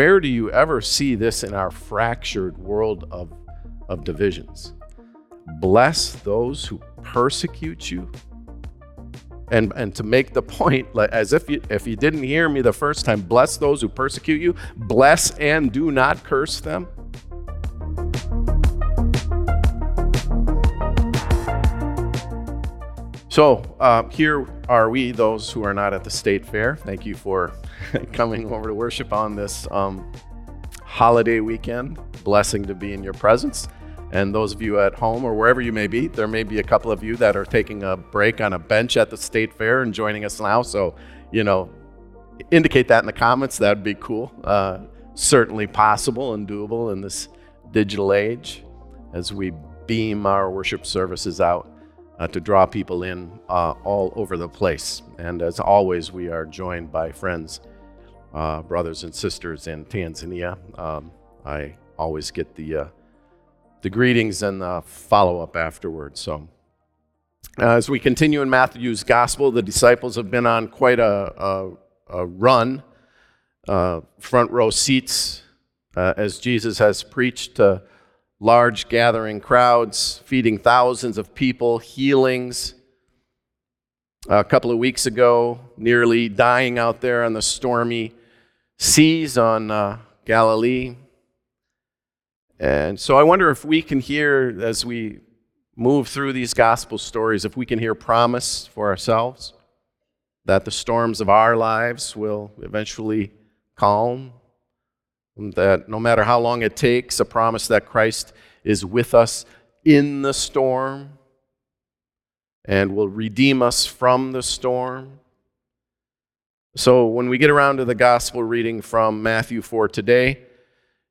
Where do you ever see this in our fractured world of, of divisions? Bless those who persecute you. And, and to make the point, as if you, if you didn't hear me the first time, bless those who persecute you, bless and do not curse them. So uh, here are we, those who are not at the state fair. Thank you for coming over to worship on this um, holiday weekend. Blessing to be in your presence. And those of you at home or wherever you may be, there may be a couple of you that are taking a break on a bench at the state fair and joining us now. So, you know, indicate that in the comments. That would be cool. Uh, certainly possible and doable in this digital age as we beam our worship services out uh, to draw people in uh, all over the place. And as always, we are joined by friends, uh, brothers and sisters in Tanzania. Um, I always get the uh, the greetings and the follow up afterwards. So, uh, as we continue in Matthew's gospel, the disciples have been on quite a, a, a run, uh, front row seats, as Jesus has preached to large gathering crowds, feeding thousands of people, healings. A couple of weeks ago, nearly dying out there on the stormy seas on uh, Galilee. And so I wonder if we can hear, as we move through these gospel stories, if we can hear promise for ourselves that the storms of our lives will eventually calm, that no matter how long it takes, a promise that Christ is with us in the storm and will redeem us from the storm. So, when we get around to the gospel reading from Matthew 4 today,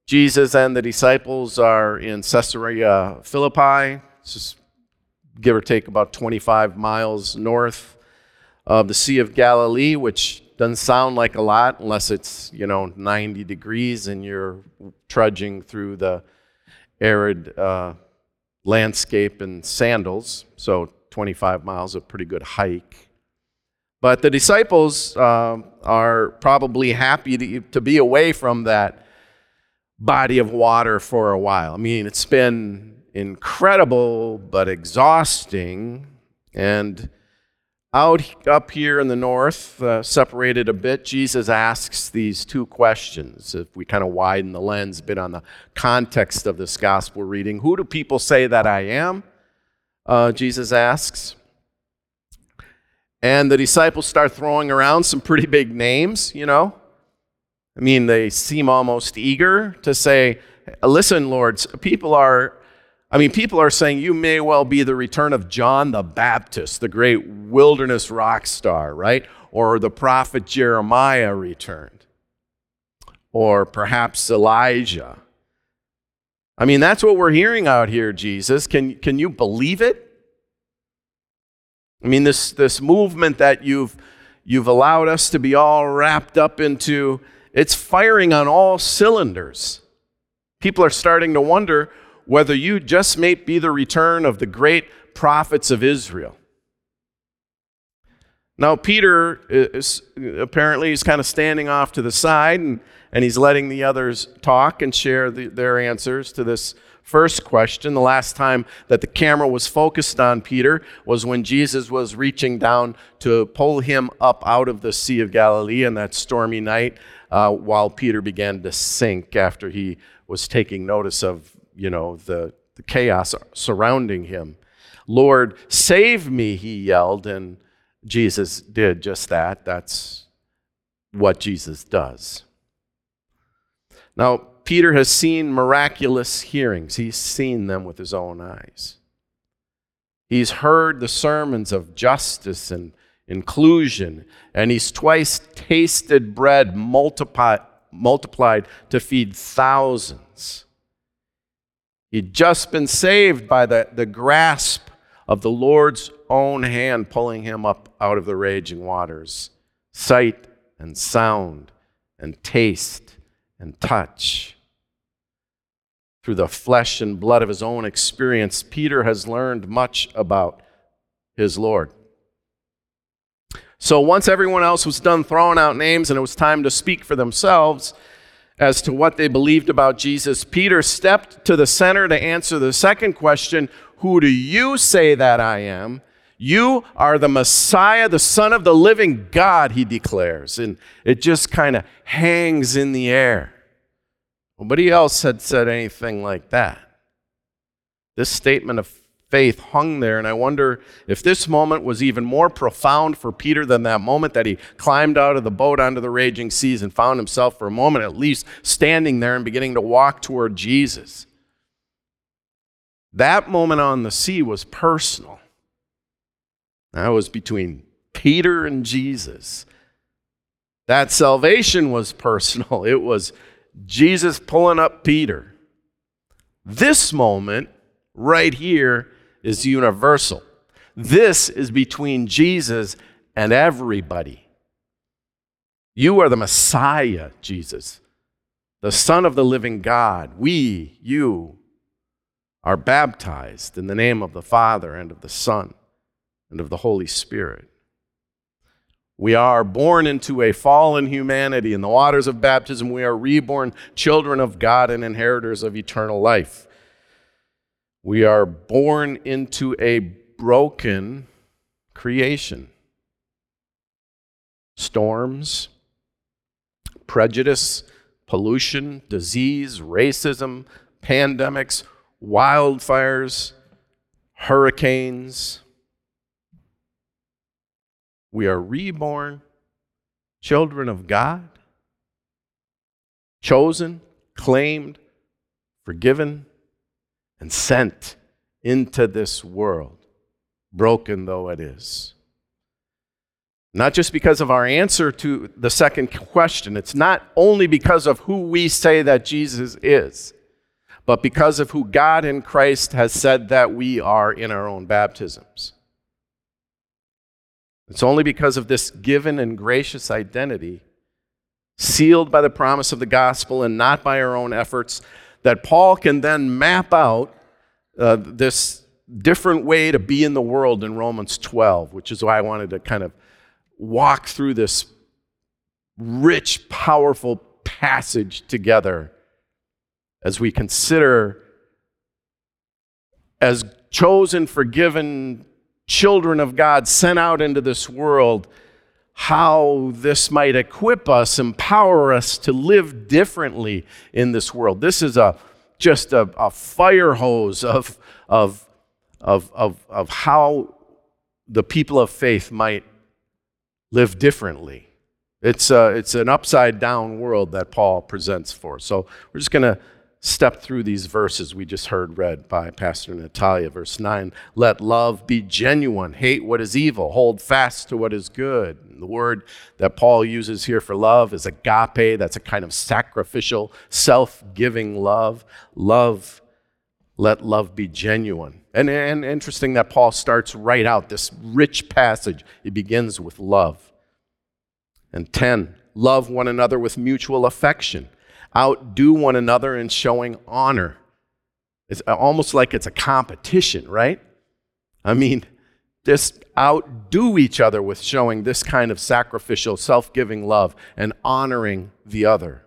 Jesus and the disciples are in Caesarea Philippi, just give or take about 25 miles north of the Sea of Galilee, which doesn't sound like a lot unless it's, you know, 90 degrees and you're trudging through the arid uh, landscape in sandals. So 25 miles, a pretty good hike. But the disciples uh, are probably happy to, to be away from that body of water for a while. I mean, it's been incredible but exhausting. And out up here in the north, uh, separated a bit, Jesus asks these two questions. If we kind of widen the lens a bit on the context of this gospel reading, who do people say that I am? Uh, Jesus asks. And the disciples start throwing around some pretty big names, you know. I mean, they seem almost eager to say, Listen, Lords, people are I mean, people are saying you may well be the return of John the Baptist, the great wilderness rock star, right? Or the prophet Jeremiah returned. Or perhaps Elijah. I mean, that's what we're hearing out here, Jesus. Can, can you believe it? I mean, this, this movement that you've, you've allowed us to be all wrapped up into, it's firing on all cylinders. People are starting to wonder whether you just may be the return of the great prophets of Israel. Now, Peter is apparently he's kind of standing off to the side and, and he's letting the others talk and share the, their answers to this first question. The last time that the camera was focused on Peter was when Jesus was reaching down to pull him up out of the Sea of Galilee on that stormy night uh, while Peter began to sink after he was taking notice of you know, the, the chaos surrounding him. Lord, save me, he yelled, and Jesus did just that. That's what Jesus does. Now, Peter has seen miraculous hearings, he's seen them with his own eyes. He's heard the sermons of justice and inclusion, and he's twice tasted bread multiplied, multiplied to feed thousands. He'd just been saved by the, the grasp of the Lord's own hand pulling him up out of the raging waters. Sight and sound and taste and touch. Through the flesh and blood of his own experience, Peter has learned much about his Lord. So once everyone else was done throwing out names and it was time to speak for themselves, as to what they believed about Jesus, Peter stepped to the center to answer the second question Who do you say that I am? You are the Messiah, the Son of the living God, he declares. And it just kind of hangs in the air. Nobody else had said anything like that. This statement of faith hung there, and I wonder if this moment was even more profound for Peter than that moment that he climbed out of the boat onto the raging seas and found himself for a moment at least standing there and beginning to walk toward Jesus. That moment on the sea was personal. That was between Peter and Jesus. That salvation was personal. It was Jesus pulling up Peter. This moment right here is universal. This is between Jesus and everybody. You are the Messiah, Jesus, the Son of the living God. We, you, are baptized in the name of the Father and of the Son and of the Holy Spirit. We are born into a fallen humanity. In the waters of baptism, we are reborn children of God and inheritors of eternal life. We are born into a broken creation. Storms, prejudice, pollution, disease, racism, pandemics, wildfires, hurricanes. We are reborn children of God, chosen, claimed, forgiven, and sent into this world, broken though it is. Not just because of our answer to the second question, it's not only because of who we say that Jesus is, but because of who God in Christ has said that we are in our own baptisms. It's only because of this given and gracious identity, sealed by the promise of the gospel and not by our own efforts, that Paul can then map out uh, this different way to be in the world in Romans 12, which is why I wanted to kind of walk through this rich, powerful passage together as we consider as chosen, forgiven children of God sent out into this world how this might equip us, empower us to live differently in this world. This is a just a, a fire hose of, of, of, of, of how the people of faith might live differently. It's, a, it's an upside down world that Paul presents for. So we're just going to step through these verses we just heard read by Pastor Natalia. Verse 9 Let love be genuine, hate what is evil, hold fast to what is good. And the word that Paul uses here for love is agape. That's a kind of sacrificial, self giving love. Love, let love be genuine. And, and interesting that Paul starts right out this rich passage. It begins with love. And 10, love one another with mutual affection outdo one another in showing honor. It's almost like it's a competition, right? I mean, just outdo each other with showing this kind of sacrificial, self giving love and honoring the other.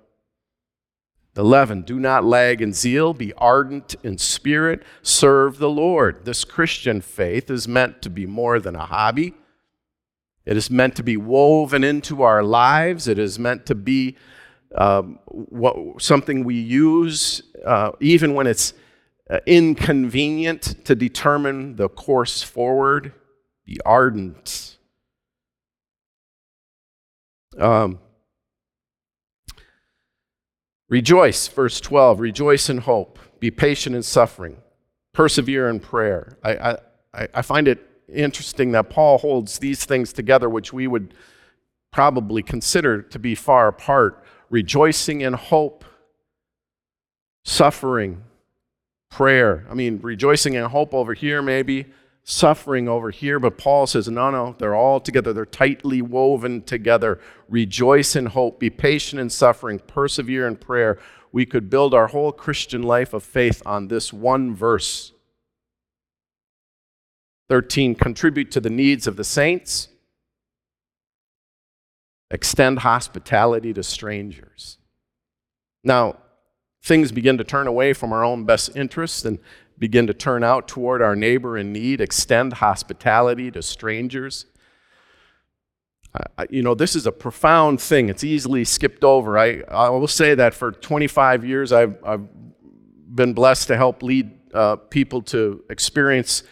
11, do not lag in zeal, be ardent in spirit, serve the Lord. This Christian faith is meant to be more than a hobby. It is meant to be woven into our lives. It is meant to be um, what, something we use uh, even when it's uh, inconvenient to determine the course forward. Be ardent. Um, rejoice, verse 12. Rejoice in hope. Be patient in suffering. Persevere in prayer. I, I, I find it interesting that Paul holds these things together, which we would probably consider to be far apart rejoicing in hope, suffering, prayer. I mean, rejoicing in hope over here, maybe, suffering over here, but Paul says, no, no, they're all together. They're tightly woven together. Rejoice in hope, be patient in suffering, persevere in prayer. We could build our whole Christian life of faith on this one verse. 13, contribute to the needs of the saints. Extend hospitality to strangers. Now, things begin to turn away from our own best interests and begin to turn out toward our neighbor in need, extend hospitality to strangers. I, you know, this is a profound thing. It's easily skipped over. I, I will say that for 25 years, I've, I've been blessed to help lead uh, people to experience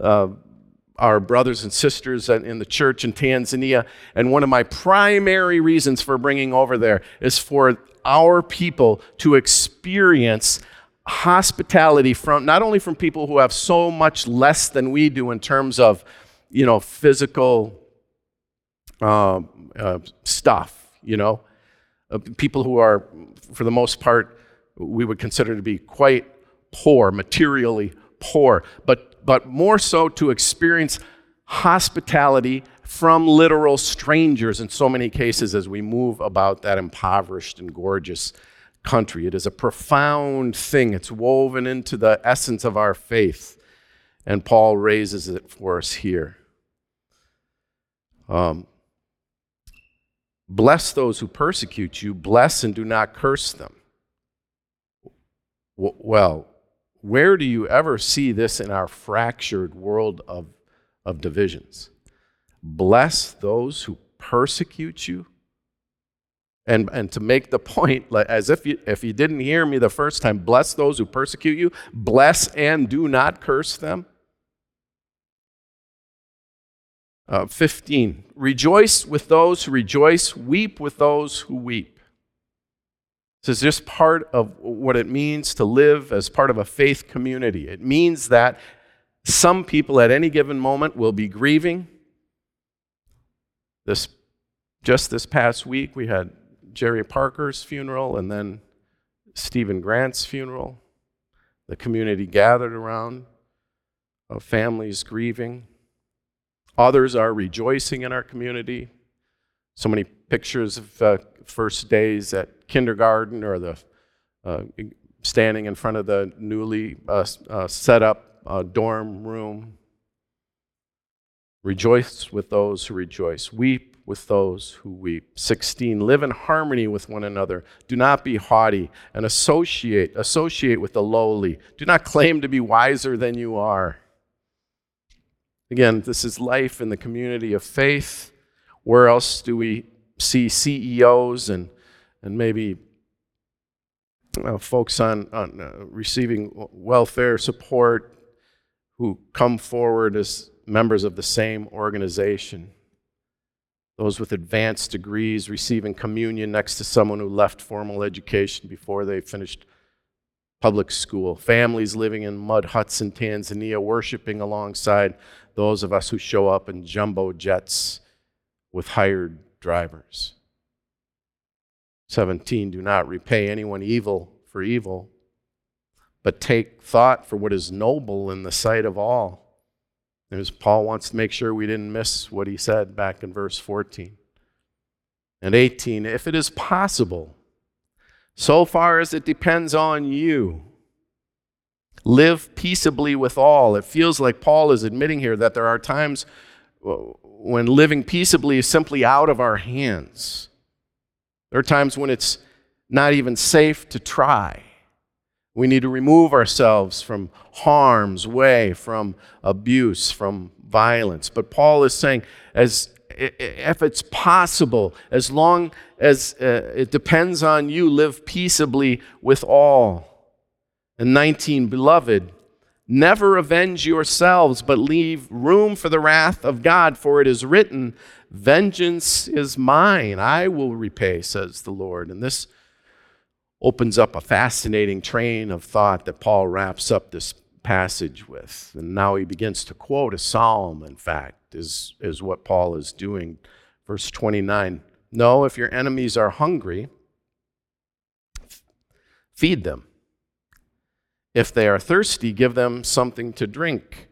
uh, our brothers and sisters in the church in Tanzania. And one of my primary reasons for bringing over there is for our people to experience hospitality from not only from people who have so much less than we do in terms of, you know, physical uh, uh, stuff, you know, uh, people who are, for the most part, we would consider to be quite poor, materially poor, but, but more so to experience hospitality from literal strangers in so many cases as we move about that impoverished and gorgeous country. It is a profound thing, it's woven into the essence of our faith, and Paul raises it for us here. Um, bless those who persecute you, bless and do not curse them. Well, where do you ever see this in our fractured world of, of divisions? Bless those who persecute you. And, and to make the point, as if you, if you didn't hear me the first time, bless those who persecute you, bless and do not curse them. Uh, 15, rejoice with those who rejoice, weep with those who weep. This is just part of what it means to live as part of a faith community. It means that some people at any given moment will be grieving. This, just this past week, we had Jerry Parker's funeral and then Stephen Grant's funeral. The community gathered around, of families grieving. Others are rejoicing in our community. So many pictures of uh, first days at kindergarten or the uh, standing in front of the newly uh, uh, set up uh, dorm room. Rejoice with those who rejoice. Weep with those who weep. 16. Live in harmony with one another. Do not be haughty and associate associate with the lowly. Do not claim to be wiser than you are. Again, this is life in the community of faith. Where else do we see CEOs and, and maybe uh, folks on, on uh, receiving welfare support who come forward as members of the same organization. Those with advanced degrees receiving communion next to someone who left formal education before they finished public school. Families living in mud huts in Tanzania, worshiping alongside those of us who show up in jumbo jets with hired drivers. 17, do not repay anyone evil for evil, but take thought for what is noble in the sight of all. As Paul wants to make sure we didn't miss what he said back in verse 14. And 18, if it is possible, so far as it depends on you, live peaceably with all. It feels like Paul is admitting here that there are times when living peaceably is simply out of our hands. There are times when it's not even safe to try. We need to remove ourselves from harm's way, from abuse, from violence. But Paul is saying, as if it's possible, as long as uh, it depends on you, live peaceably with all. And 19, beloved, Never avenge yourselves, but leave room for the wrath of God, for it is written, Vengeance is mine, I will repay, says the Lord. And this opens up a fascinating train of thought that Paul wraps up this passage with. And now he begins to quote a psalm, in fact, is, is what Paul is doing. Verse 29 No, if your enemies are hungry, feed them. If they are thirsty, give them something to drink.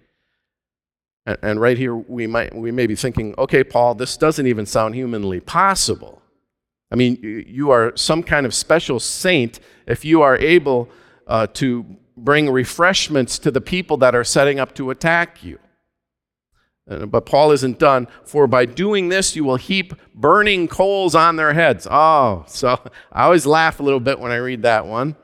And, and right here, we, might, we may be thinking, okay, Paul, this doesn't even sound humanly possible. I mean, you are some kind of special saint if you are able uh, to bring refreshments to the people that are setting up to attack you. But Paul isn't done. For by doing this, you will heap burning coals on their heads. Oh, so I always laugh a little bit when I read that one.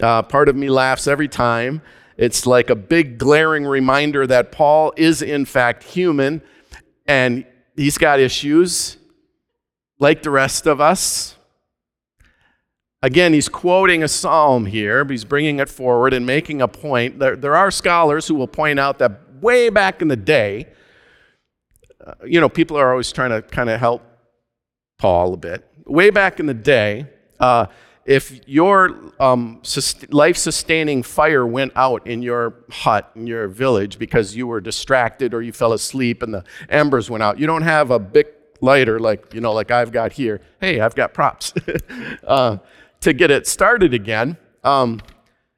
Uh, part of me laughs every time. It's like a big glaring reminder that Paul is, in fact, human and he's got issues like the rest of us. Again, he's quoting a psalm here, but he's bringing it forward and making a point. There, there are scholars who will point out that way back in the day, uh, you know, people are always trying to kind of help Paul a bit. Way back in the day, uh, if your um, life sustaining fire went out in your hut, in your village, because you were distracted or you fell asleep and the embers went out, you don't have a big lighter like, you know, like I've got here. Hey, I've got props. uh, to get it started again, um,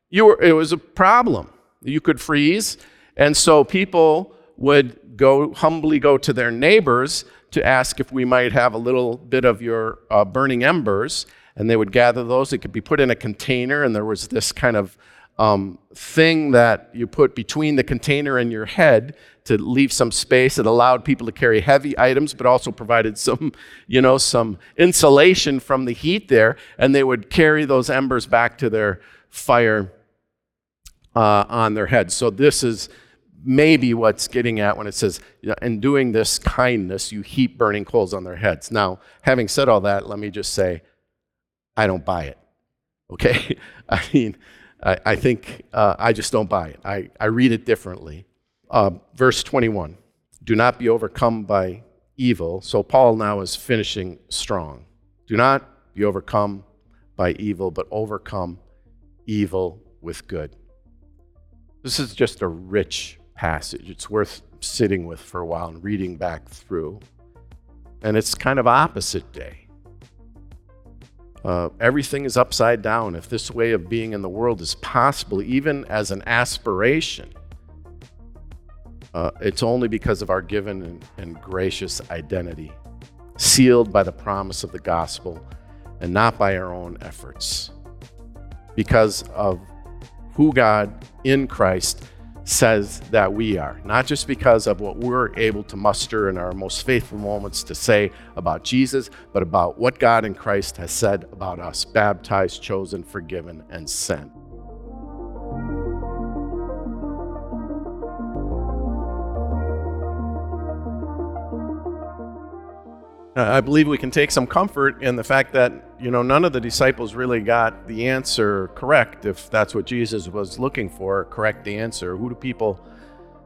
you were, it was a problem. You could freeze. And so people would go humbly go to their neighbors to ask if we might have a little bit of your uh, burning embers. And they would gather those. It could be put in a container, and there was this kind of um, thing that you put between the container and your head to leave some space. It allowed people to carry heavy items, but also provided some, you know, some insulation from the heat there. And they would carry those embers back to their fire uh, on their heads. So this is maybe what's getting at when it says, in doing this kindness, you heap burning coals on their heads. Now, having said all that, let me just say, I don't buy it. Okay? I mean, I, I think uh, I just don't buy it. I, I read it differently. Uh, verse 21 Do not be overcome by evil. So Paul now is finishing strong. Do not be overcome by evil, but overcome evil with good. This is just a rich passage. It's worth sitting with for a while and reading back through. And it's kind of opposite day. Uh, everything is upside down. If this way of being in the world is possible, even as an aspiration, uh, it's only because of our given and, and gracious identity, sealed by the promise of the gospel and not by our own efforts. Because of who God in Christ says that we are, not just because of what we're able to muster in our most faithful moments to say about Jesus, but about what God in Christ has said about us baptized, chosen, forgiven, and sent. I believe we can take some comfort in the fact that, you know, none of the disciples really got the answer correct, if that's what Jesus was looking for, correct the answer. Who do people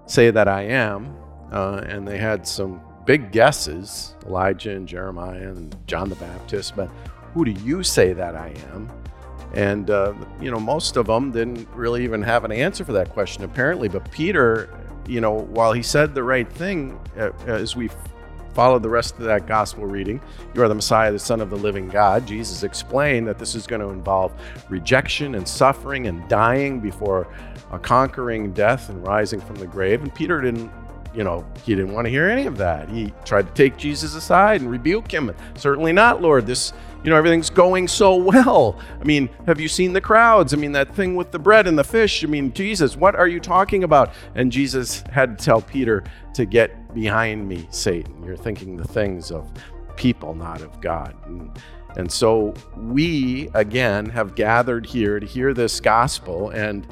say that I am? Uh, and they had some big guesses Elijah and Jeremiah and John the Baptist, but who do you say that I am? And, uh, you know, most of them didn't really even have an answer for that question, apparently. But Peter, you know, while he said the right thing, uh, as we follow the rest of that gospel reading. You are the Messiah, the Son of the living God. Jesus explained that this is going to involve rejection and suffering and dying before a conquering death and rising from the grave. And Peter didn't you know, he didn't want to hear any of that. He tried to take Jesus aside and rebuke him. Certainly not, Lord. This, you know, everything's going so well. I mean, have you seen the crowds? I mean, that thing with the bread and the fish. I mean, Jesus, what are you talking about? And Jesus had to tell Peter to get behind me, Satan. You're thinking the things of people, not of God. And, and so we, again, have gathered here to hear this gospel and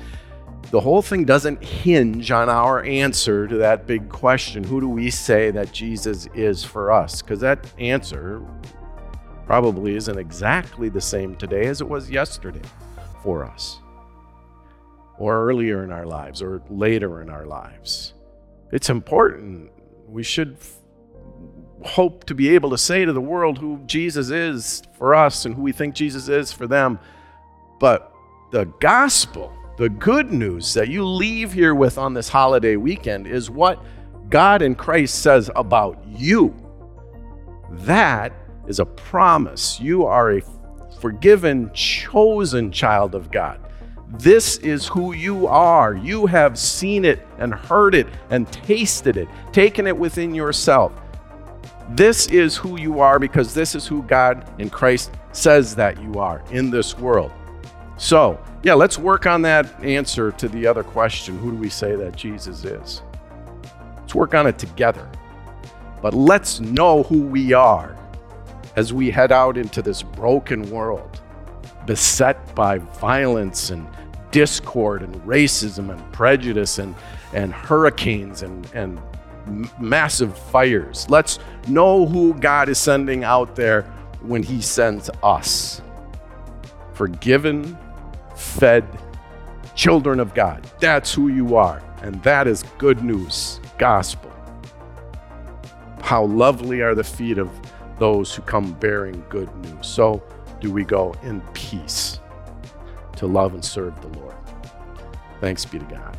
the whole thing doesn't hinge on our answer to that big question who do we say that Jesus is for us? Because that answer probably isn't exactly the same today as it was yesterday for us, or earlier in our lives, or later in our lives. It's important. We should hope to be able to say to the world who Jesus is for us and who we think Jesus is for them. But the gospel the good news that you leave here with on this holiday weekend is what God in Christ says about you. That is a promise. You are a forgiven, chosen child of God. This is who you are. You have seen it and heard it and tasted it, taken it within yourself. This is who you are because this is who God in Christ says that you are in this world. So, yeah, let's work on that answer to the other question who do we say that Jesus is? Let's work on it together. But let's know who we are as we head out into this broken world, beset by violence and discord and racism and prejudice and, and hurricanes and, and massive fires. Let's know who God is sending out there when He sends us. Forgiven, fed, children of God. That's who you are. And that is good news, gospel. How lovely are the feet of those who come bearing good news. So do we go in peace to love and serve the Lord. Thanks be to God.